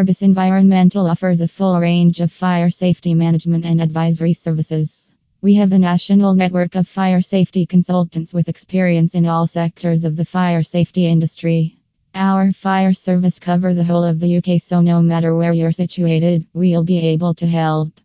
Orbis Environmental offers a full range of fire safety management and advisory services. We have a national network of fire safety consultants with experience in all sectors of the fire safety industry. Our fire service cover the whole of the UK so no matter where you're situated, we'll be able to help.